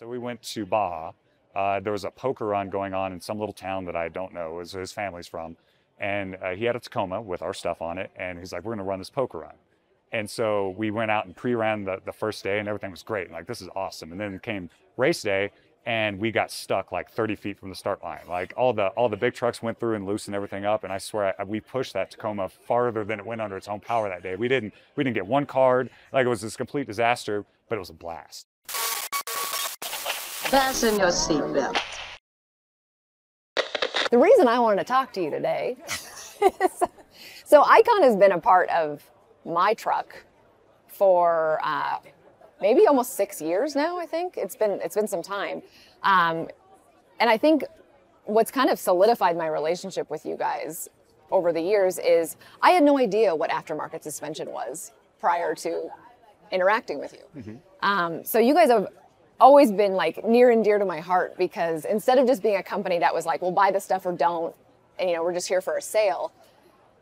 So we went to Baja. Uh, there was a poker run going on in some little town that I don't know, his family's from. And uh, he had a Tacoma with our stuff on it. And he's like, we're going to run this poker run. And so we went out and pre-ran the, the first day and everything was great. Like, this is awesome. And then came race day and we got stuck like 30 feet from the start line. Like all the all the big trucks went through and loosened everything up. And I swear I, we pushed that Tacoma farther than it went under its own power that day. We didn't we didn't get one card. Like it was this complete disaster, but it was a blast. Fasten your seatbelt. The reason I wanted to talk to you today is so Icon has been a part of my truck for uh, maybe almost six years now. I think it's been it's been some time, um, and I think what's kind of solidified my relationship with you guys over the years is I had no idea what aftermarket suspension was prior to interacting with you. Um, so you guys have always been like near and dear to my heart because instead of just being a company that was like, "Well, buy the stuff or don't," and you know we're just here for a sale.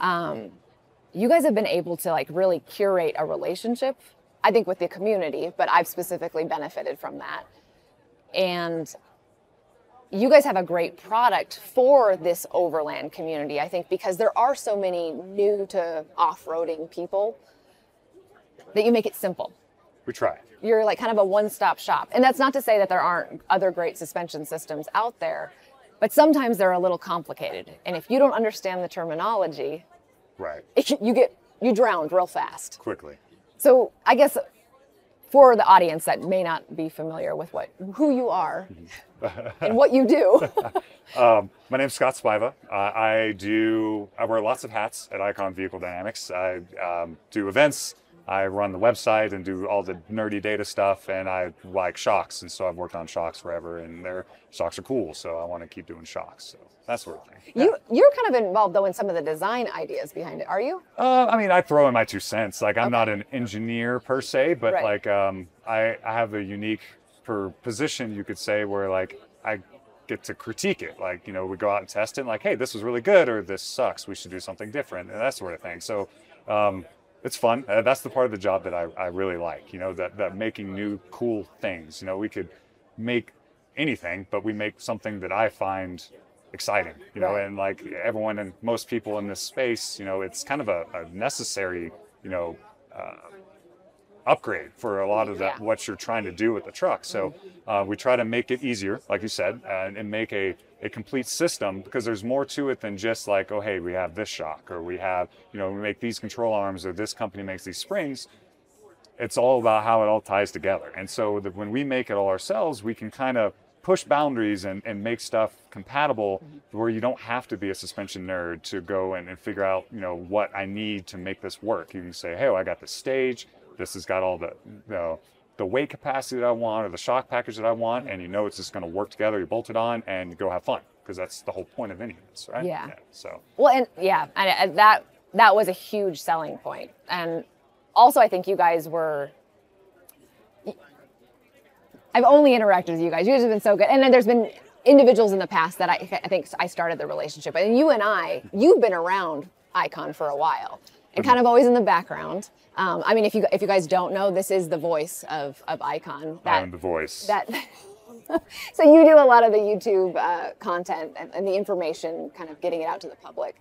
Um, you guys have been able to like really curate a relationship i think with the community but i've specifically benefited from that and you guys have a great product for this overland community i think because there are so many new to off-roading people that you make it simple We try. you're like kind of a one-stop shop and that's not to say that there aren't other great suspension systems out there but sometimes they're a little complicated and if you don't understand the terminology Right. you get you drowned real fast Quickly. so I guess for the audience that may not be familiar with what who you are and what you do, Um, my name's Scott Spiva. Uh, I do. I wear lots of hats at Icon Vehicle Dynamics. I um, do events. I run the website and do all the nerdy data stuff. And I like shocks, and so I've worked on shocks forever. And their shocks are cool, so I want to keep doing shocks. So that sort of thing. you you're kind of involved though in some of the design ideas behind it. Are you? Uh, I mean, I throw in my two cents. Like, I'm not an engineer per se, but Right. like, um, I, I have a unique per position, you could say, where like I get to critique it. Like, you know, we go out and test it, and like, hey, this was really good, or this sucks. We should do something different, and that sort of thing. So, um, it's fun. Uh, that's the part of the job that I, I really like. You know, that that making new cool things. You know, we could make anything, but we make something that I find exciting, you know, and like everyone and most people in this space, you know, it's kind of a, a necessary, you know, uh, upgrade for a lot of that Yeah. what you're trying to do with the truck. So uh, we try to make it easier, like you said, and, and make a, a complete system because there's more to it than just like, oh, hey, we have this shock or we have, you know, we make these control arms or this company makes these springs it's all about how it all ties together. And so that when we make it all ourselves, we can kind of push boundaries and, and make stuff compatible where you don't have to be a suspension nerd to go and, and figure out, you know, what I need to make this work. You can say, hey, well, I got the stage. This has got all the, you know, the weight capacity that I want or the shock package that I want. And you know it's just going to work together. You bolt it on and you go have fun because that's the whole point of any of this, right? Yeah. So, Well, and yeah, and, that that was a huge selling. And also, I think you guys were. I've only interacted with you guys. You guys have been so good, and then there's been individuals in the past that I, I think I started the relationship. And you and I, you've been around Icon for a while, and kind of always in the background. Um, I mean, if you if you guys don't know, this is the voice of of Icon. I am the voice. that so you do a lot of the youtube uh, content and, and the information kind of getting it out to the public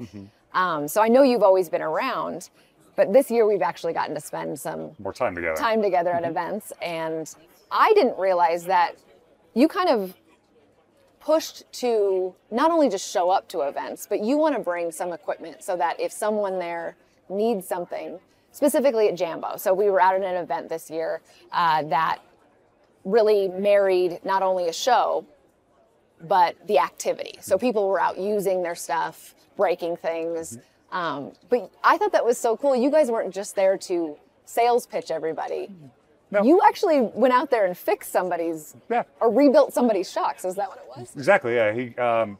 um, so i know you've always been around but this year we've actually gotten to spend some More time together. time together at events and i didn't realize that you kind of pushed to not only just show up to events but you want to bring some equipment so that if someone there needs something specifically at jambo so we were out at an event this year uh, that really married not only a show but the activity so people were out using their stuff breaking things um, but i thought that was so cool you guys weren't just there to sales pitch everybody No. you actually went out there and fixed somebody's Yeah. or rebuilt somebody's shocks is that what it was Exactly. Yeah. He um,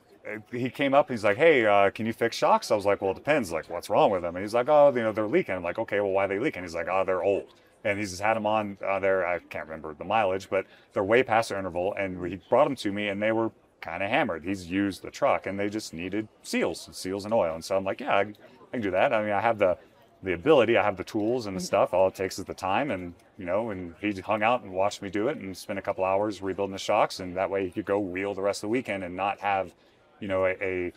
he came up. He's like, "Hey, uh, can you fix shocks?" I was like, "Well, it depends. Like, what's wrong with them?" And he's like, "Oh, you know, they're leaking." I'm like, "Okay, well, why are they leaking?" He's like, "Oh, they're old." And he's just had them on uh, their I can't remember the mileage, but they're way past their interval. And he brought them to me, and they were kind of hammered. He's used the truck, and they just needed seals, seals and oil. And so I'm like, "Yeah, I, I can do that." I mean, I have the the ability. I have the tools and the Mm-hmm. stuff. All it takes is the time, and you know, and he hung out and watched me do it, and spent a couple hours rebuilding the shocks, and that way he could go wheel the rest of the weekend and not have, you know, a, a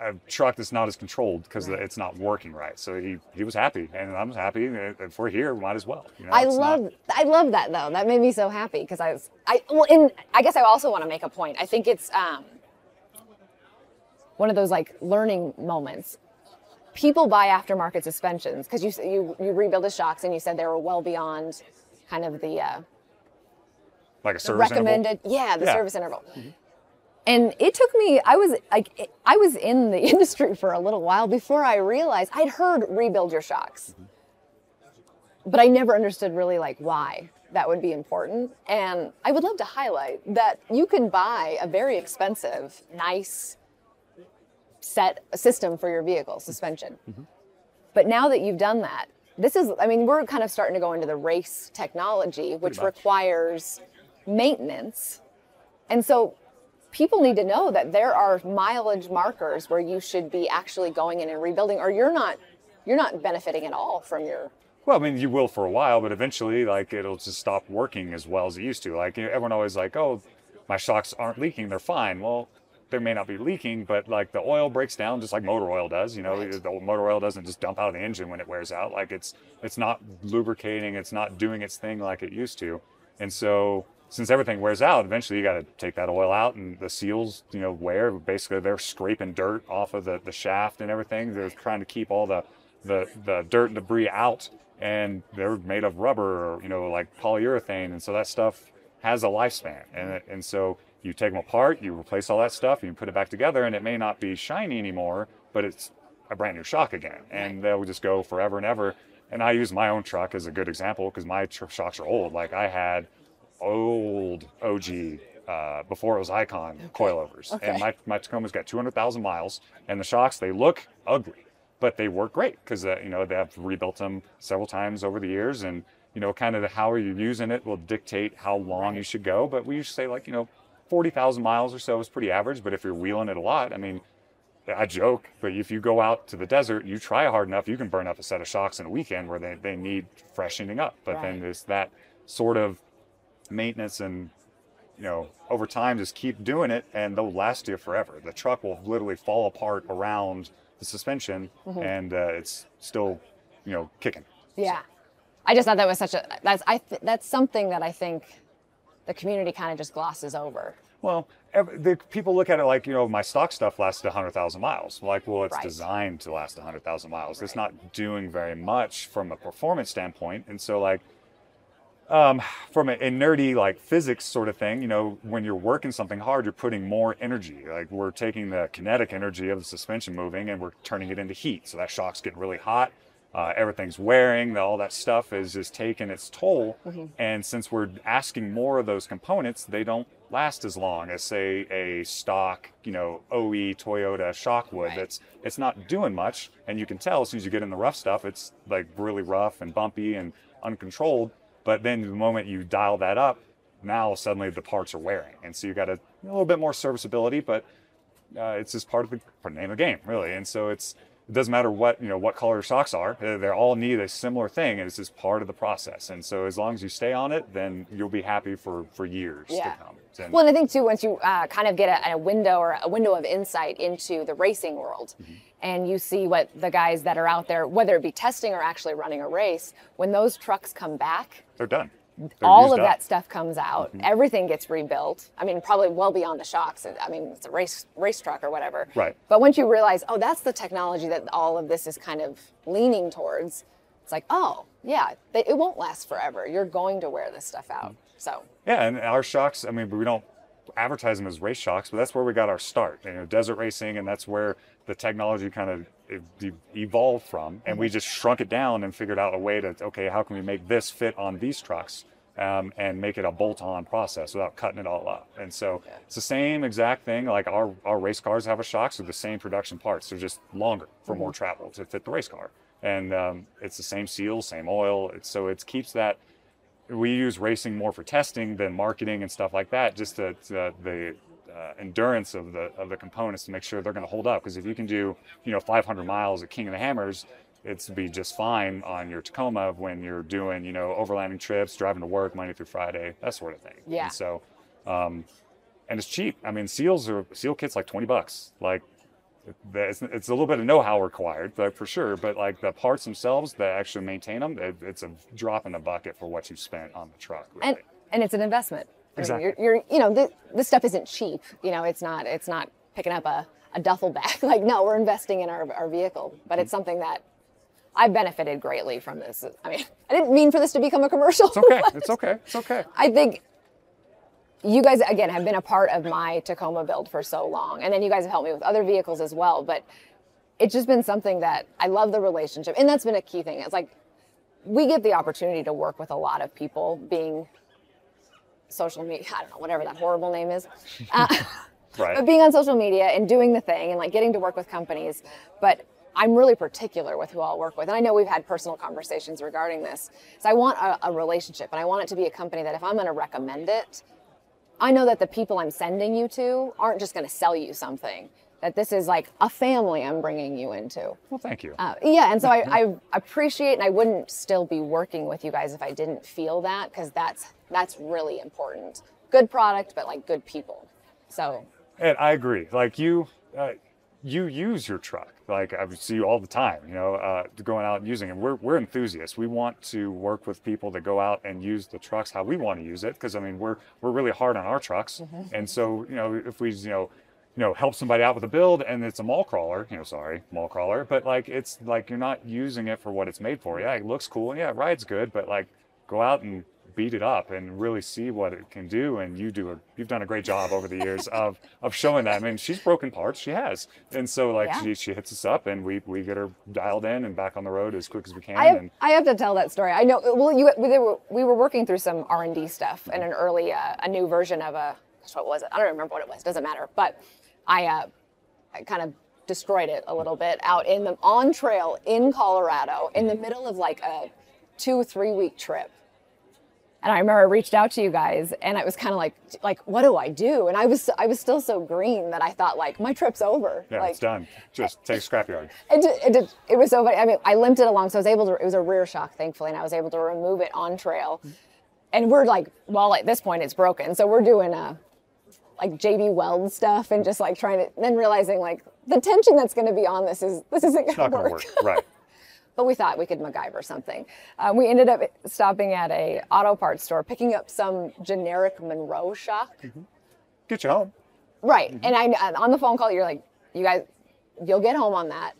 a truck that's not as controlled because Right. it's not working right. So he, he was happy, and I'm happy. If we're here, we might as well. You know, I it's not- love I love that though. That made me so happy because I was I well and I guess I also want to make a point. I think it's um one of those like learning moments. People buy aftermarket suspensions because you you you rebuild the shocks and you said they were well beyond kind of the uh, like a service interval. recommended yeah the Yeah. service interval and it took me i was like i was in the industry for a little while before i realized i'd heard rebuild your shocks. Mm-hmm. But i never understood really like why that would be important. And i would love to highlight that you can buy a very expensive nice set system for your vehicle suspension. Mm-hmm. But now that you've done that, this is, I mean, we're kind of starting to go into the race technology, which requires maintenance. And so people need to know that there are mileage markers where you should be actually going in and rebuilding, or you're not, you're not benefiting at all from your, Well, I mean, you will for a while, but eventually, like, it'll just stop working as well as it used to. Like, you know, everyone always like, oh, my shocks aren't leaking; they're fine. Well, they may not be leaking, but like the oil breaks down just like motor oil does. You know, Right. the motor oil doesn't just dump out of the engine when it wears out. Like, it's it's not lubricating, it's not doing its thing like it used to, and so. Since everything wears out, eventually you got to take that oil out, and the seals, you know, wear. Basically, they're scraping dirt off of the, the shaft and everything. They're trying to keep all the the, the dirt and debris out and they're made of rubber or you know like polyurethane and so that stuff has a lifespan. And, mm-hmm. and so you take them apart you replace all that stuff you put it back together and it may not be shiny anymore but it's a brand new shock again. And they'll just go forever and ever. And i use my own truck as a good example because my tr- shocks are old. Like i had old og uh, before it was icon coilovers Okay. and my, my tacoma's got 200000 miles and the shocks they look ugly but they work great because uh, you know they have rebuilt them several times over the years and you know kind of the, how you're using it will dictate how long you should go but we usually say like you know 40,000 miles or so is pretty average but if you're wheeling it a lot i mean I joke, but if you go out to the desert, you try hard enough, you can burn up a set of shocks in a weekend where they, they need freshening up. But then Right. there's that sort of maintenance and you know, over time, just keep doing it and they'll last you forever. The truck will literally fall apart around the suspension Mm-hmm. and uh, it's still, you know, kicking. yeah. I just thought that was such a, that's, I, th- that's something that I think the community kind of just glosses over. Well, ev- the people look at it like, you know, my stock stuff lasted 100,000 miles. Like, well, it's Right. designed to last 100,000 miles. It's not doing very much from a performance standpoint. And so, like, um, from a, a nerdy like physics sort of thing, you know, when you're working something hard, you're putting more energy. Like we're taking the kinetic energy of the suspension moving and we're turning it into heat. So that shock's getting really hot. Uh, everything's wearing. All that stuff is is taking its toll. And since we're asking more of those components, they don't last as long as say a stock, you know, OE Toyota shock would. Right. That's it's not doing much, and you can tell as soon as you get in the rough stuff, it's like really rough and bumpy and uncontrolled. But then the moment you dial that up, now suddenly the parts are wearing, and so you got a, a little bit more serviceability, but uh, it's just part of the part of the name of the game, really. And so it's it doesn't matter what you know what color your socks are; they they all need a similar thing, and it's just part of the process. And so as long as you stay on it, then you'll be happy for for years Yeah. to come. And- Well, and I think too, once you uh, kind of get a, a window or a window of insight into the racing world, Mm-hmm. and you see what the guys that are out there, whether it be testing or actually running a race, when those trucks come back, they're done. They're all of up. Mm-hmm. that stuff comes out. Everything gets rebuilt. I mean, probably well beyond the shocks. I mean, it's a race race truck or whatever. Right. But once you realize, oh, that's the technology that all of this is kind of leaning towards, it's like, oh, yeah, they, it won't last forever. You're going to wear this stuff out. So, Yeah, and our shocks, I mean, we don't advertise them as race shocks, but that's where we got our start. You know, desert racing, and that's where the technology kind of evolved from. And we just shrunk it down and figured out a way to, okay, how can we make this fit on these trucks um, and make it a bolt-on process without cutting it all up? And so it's the same exact thing. Like our, our race cars have a shocks with the same production parts. They're just longer for more travel to fit the race car. And um, it's the same seal, same oil. It's, so it keeps that we use racing more for testing than marketing and stuff like that. Just the the, the uh, endurance of the of the components to make sure they're going to hold up. Because if you can do you know 500 miles at King of the Hammers, it's be just fine on your Tacoma when you're doing, you know, overlanding trips, driving to work Monday through Friday, that sort of thing. Yeah. And so, um, and it's cheap. I mean, seals are seal kits like twenty bucks. Like, it's, it's a little bit of know-how required, but for sure. But like the parts themselves that actually maintain them, it, it's a drop in the bucket for what you spent on the truck. Really. and and it's an investment. I mean, Exactly. you're, you're you know this, this stuff isn't cheap. You know, it's not it's not picking up a, a duffel bag. like no, we're investing in our, our vehicle, but it's mm. something that I've benefited greatly from this. I mean, I didn't mean for this to become a commercial. it's okay. It's okay. It's okay. I think you guys again have been a part of my Tacoma build for so long, and then you guys have helped me with other vehicles as well. But it's just been something that I love the relationship, and that's been a key thing. It's like we get the opportunity to work with a lot of people, being social media. I don't know whatever that horrible name is. Uh, Right. but being on social media and doing the thing and like getting to work with companies but i'm really particular with who i'll work with and i know we've had personal conversations regarding this so i want a, a relationship and i want it to be a company that if i'm going to recommend it i know that the people i'm sending you to aren't just going to sell you something that this is like a family i'm bringing you into Well, thank you. uh, yeah, and so I, I appreciate, and I wouldn't still be working with you guys if I didn't feel that, because that's that's really important. Good product, but like good people. So And I agree. Like you, uh, you use your truck. Like I see you all the time. You know, uh, going out and using it. We're we're enthusiasts. We want to work with people that go out and use the trucks how we want to use it. Because I mean, we're we're really hard on our trucks. And so you know, if we you know. You know, help somebody out with a build, and it's a mall crawler. You know, sorry, mall crawler, but like it's like you're not using it for what it's made for. Yeah, it looks cool. And yeah, it rides good, but like go out and beat it up and really see what it can do. And you do a, you've done a great job over the years of of showing that. I mean, she's broken parts, she has, and so like Yeah. she she hits us up, and we we get her dialed in and back on the road as quick as we can. I have, and I have to tell that story. I know. Well, you we were, we were working through some R and D stuff and an early uh, a new version of a what was it? I don't remember what it was. Doesn't matter. But I uh, I kind of destroyed it a little bit out in the on trail in Colorado in the middle of like a two three week trip. And I remember I reached out to you guys, and it was kind of like, like, what do I do? And I was, I was still so green that I thought, like, my trip's over. yeah, like, it's done. Just take scrapyard. it, did- it, it was so funny. I mean, I limped it along, so I was able to. It was a rear shock, thankfully, and I was able to remove it on trail. And we're like, well, at this point, it's broken, so we're doing uh, like JB Weld stuff and just like trying to. Then realizing like the tension that's going to be on this is this isn't going to going to work. work. Right. But we thought we could MacGyver something. Um, we ended up stopping at a auto parts store, picking up some generic Monroe shock. Get you home. Right. And I on the phone call, you're like, you guys, you'll get home on that.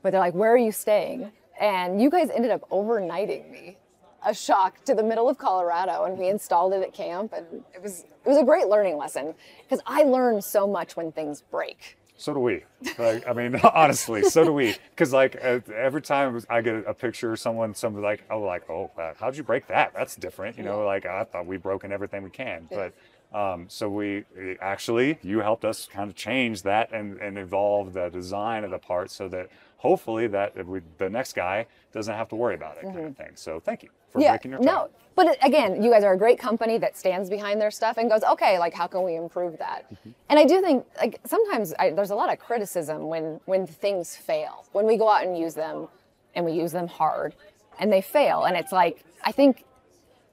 But they're like, where are you staying? And you guys ended up overnighting me a shock to the middle of Colorado, and we installed it at camp, and it was it was a great learning lesson because I learn so much when things break. So do we. Like, I mean, honestly, so do we. Because like every time I get a picture of someone, somebody like, oh, like, oh, uh, how'd you break that? That's different. You know, like I thought we've broken everything we can, but. Um, so we actually, you helped us kind of change that and, and evolve the design of the part so that hopefully that we, the next guy doesn't have to worry about it, kind of thing. So thank you for yeah, breaking your no, but again, you guys are a great company that stands behind their stuff and goes, okay, like how can we improve that? Mm-hmm. And I do think like sometimes I, there's a lot of criticism when when things fail, when we go out and use them, and we use them hard, and they fail, and it's like I think.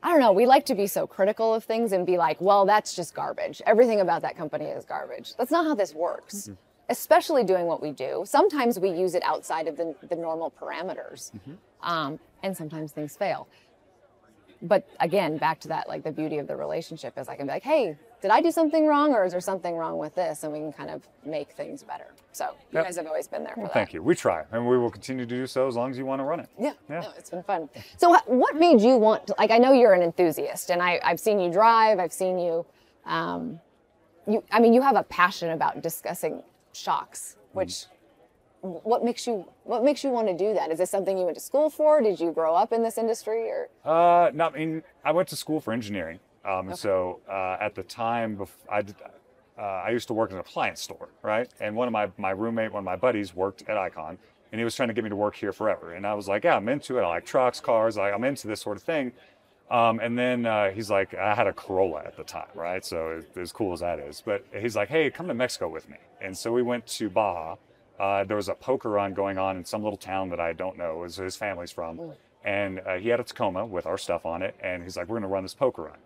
I don't know. We like to be so critical of things and be like, well, that's just garbage. Everything about that company is garbage. That's not how this works, Mm-hmm. especially doing what we do. Sometimes we use it outside of the, the normal parameters, Mm-hmm. um, and sometimes things fail but again, back to that, like the beauty of the relationship is I can be like, hey, did I do something wrong or is there something wrong with this? And we can kind of make things better. So you Yep. guys have always been there for Well, that. thank you. We try, and we will continue to do so as long as you want to run it. Yeah, Yeah. No, it's been fun. So what made you want to, like, I know you're an enthusiast and I, I've seen you drive, I've seen you, um, you, I mean, you have a passion about discussing shocks, which, what makes you, what makes you want to do that? Is this something you went to school for? Did you grow up in this industry or? Uh, no, I mean, I went to school for engineering. Um, and so uh, at the time, bef- I, did, uh, I used to work in an appliance store, right? And one of my, my roommate, one of my buddies worked at Icon, and he was trying to get me to work here forever. And I was like, yeah, I'm into it. I like trucks, cars. I, I'm into this sort of thing. Um, and then uh, he's like, I had a Corolla at the time, right? So as cool as that is, but he's like, hey, come to Mexico with me. And so we went to Baja uh, there was a poker run going on in some little town that I don't know, it was his family's from. And uh, he had a Tacoma with our stuff on it. And he's like, we're going to run this poker run.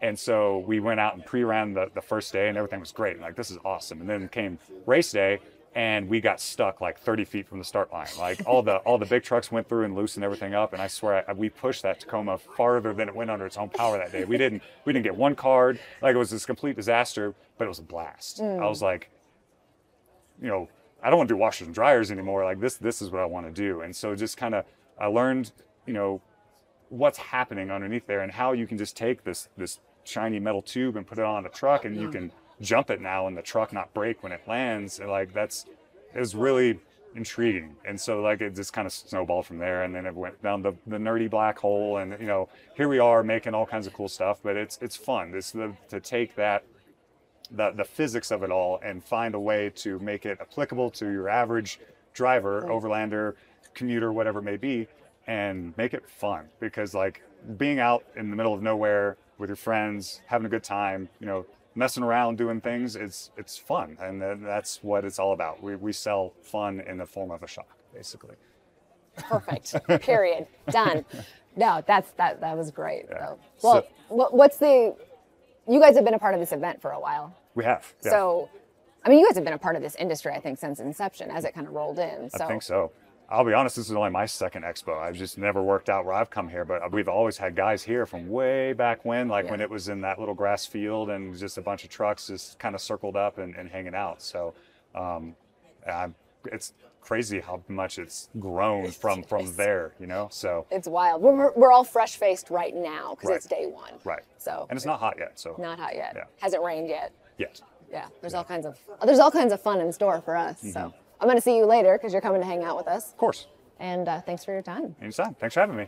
And so we went out and pre-ran the, the first day and everything was great. Like, this is awesome. And then came race day and we got stuck like 30 feet from the start line. Like all the all the big trucks went through and loosened everything up. And I swear I, we pushed that Tacoma farther than it went under its own power that day. We didn't we didn't get one card. Like it was this complete disaster, but it was a blast. Mm. I was like, you know, I don't want to do washers and dryers anymore. Like this, this is what I want to do. And so just kind of, I learned, you know, what's happening underneath there and how you can just take this this shiny metal tube and put it on a truck and you can jump it now and the truck not break when it lands. And like that's is really intriguing. And so like it just kind of snowballed from there and then it went down the, the nerdy black hole and you know, here we are making all kinds of cool stuff, but it's it's fun. The, to take that the, the physics of it all and find a way to make it applicable to your average driver, overlander, commuter, whatever it may be, and make it fun. Because like being out in the middle of nowhere with your friends, having a good time, you know, messing around doing things, it's it's fun, and that's what it's all about. We we sell fun in the form of a shock, basically. Perfect. Period. Done. No, that's that. That was great. Yeah. So, well, So- what's the? You guys have been a part of this event for a while. We have. yeah. So, I mean, you guys have been a part of this industry, I think, since inception, as it kind of rolled in. So, I think so. I'll be honest, this is only my second expo. I've just never worked out where I've come here, but we've always had guys here from way back when, like when it was in that little grass field and just a bunch of trucks just kind of circled up and, and hanging out. So um, I'm, it's crazy how much it's grown from from there, you know? So, it's wild. We're, we're- all fresh faced right now because Right. it's day one. right. So, And it's not hot yet, so not hot yet. Yeah. Hasn't rained yet. yet. Yeah, there's all kinds of there's all kinds of fun in store for us. Mm-hmm. So I'm going to see you later because you're coming to hang out with us. Of course. And uh, thanks for your time. Anytime. Thanks for having me.